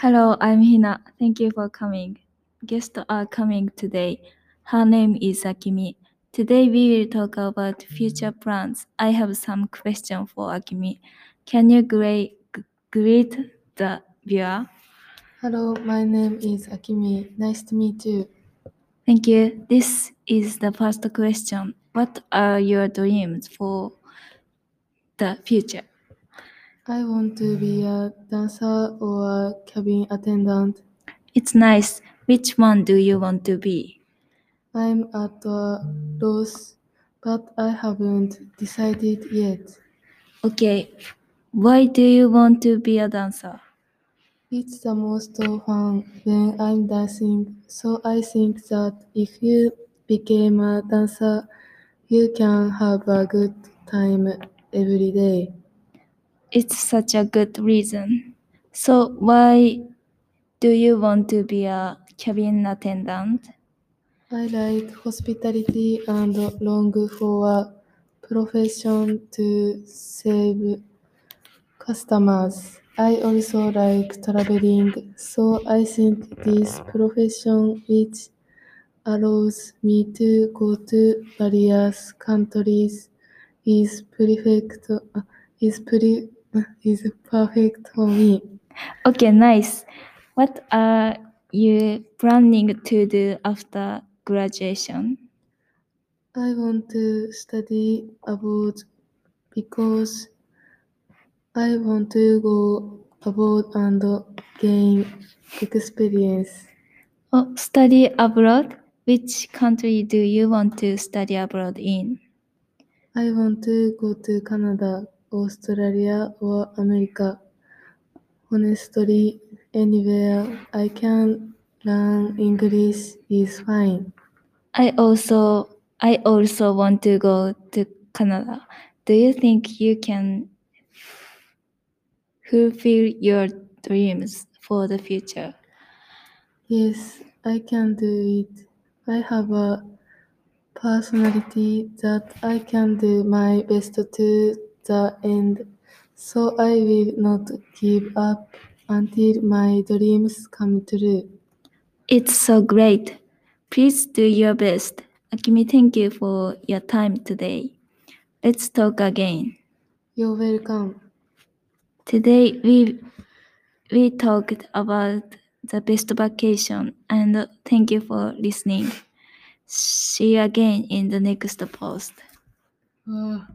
Hello, I'm Hina. Thank you for coming. Guests are coming today. Her name is Akimi. Today we will talk about future plans. I have some question for Akimi. Can you gra- g- greet the viewer? Hello, my name is Akimi. Nice to meet you. Thank you. This is the first question. What are your dreams for the future? I want to be a dancer or a cabin attendant. It's nice. Which one do you want to be? I'm at a loss, but I haven't decided yet. Okay. Why do you want to be a dancer? It's the most fun when I'm dancing, so I think that if you became a dancer, you can have a good time every day. It's such a good reason. So why do you want to be a cabin attendant? I like hospitality and long for a profession to serve customers. I also like traveling, so I think this profession which allows me to go to various countries is perfect is pretty is perfect for me. Okay, nice. What are you planning to do after graduation? I want to study abroad because I want to go abroad and gain experience. Oh, study abroad? Which country do you want to study abroad in? I want to go to Canada, Australia, or America. Honestly, anywhere I can learn English is fine. I also I also want to go to Canada. Do you think you can fulfill your dreams for the future? Yes, I can do it. I have a personality that I can do my best to the end, so I will not give up until my dreams come true. It's so great. Please do your best. Akimi, thank you for your time today. Let's talk again. You're welcome. Today we we talked about the best vacation and thank you for listening. See you again in the next post. Ah.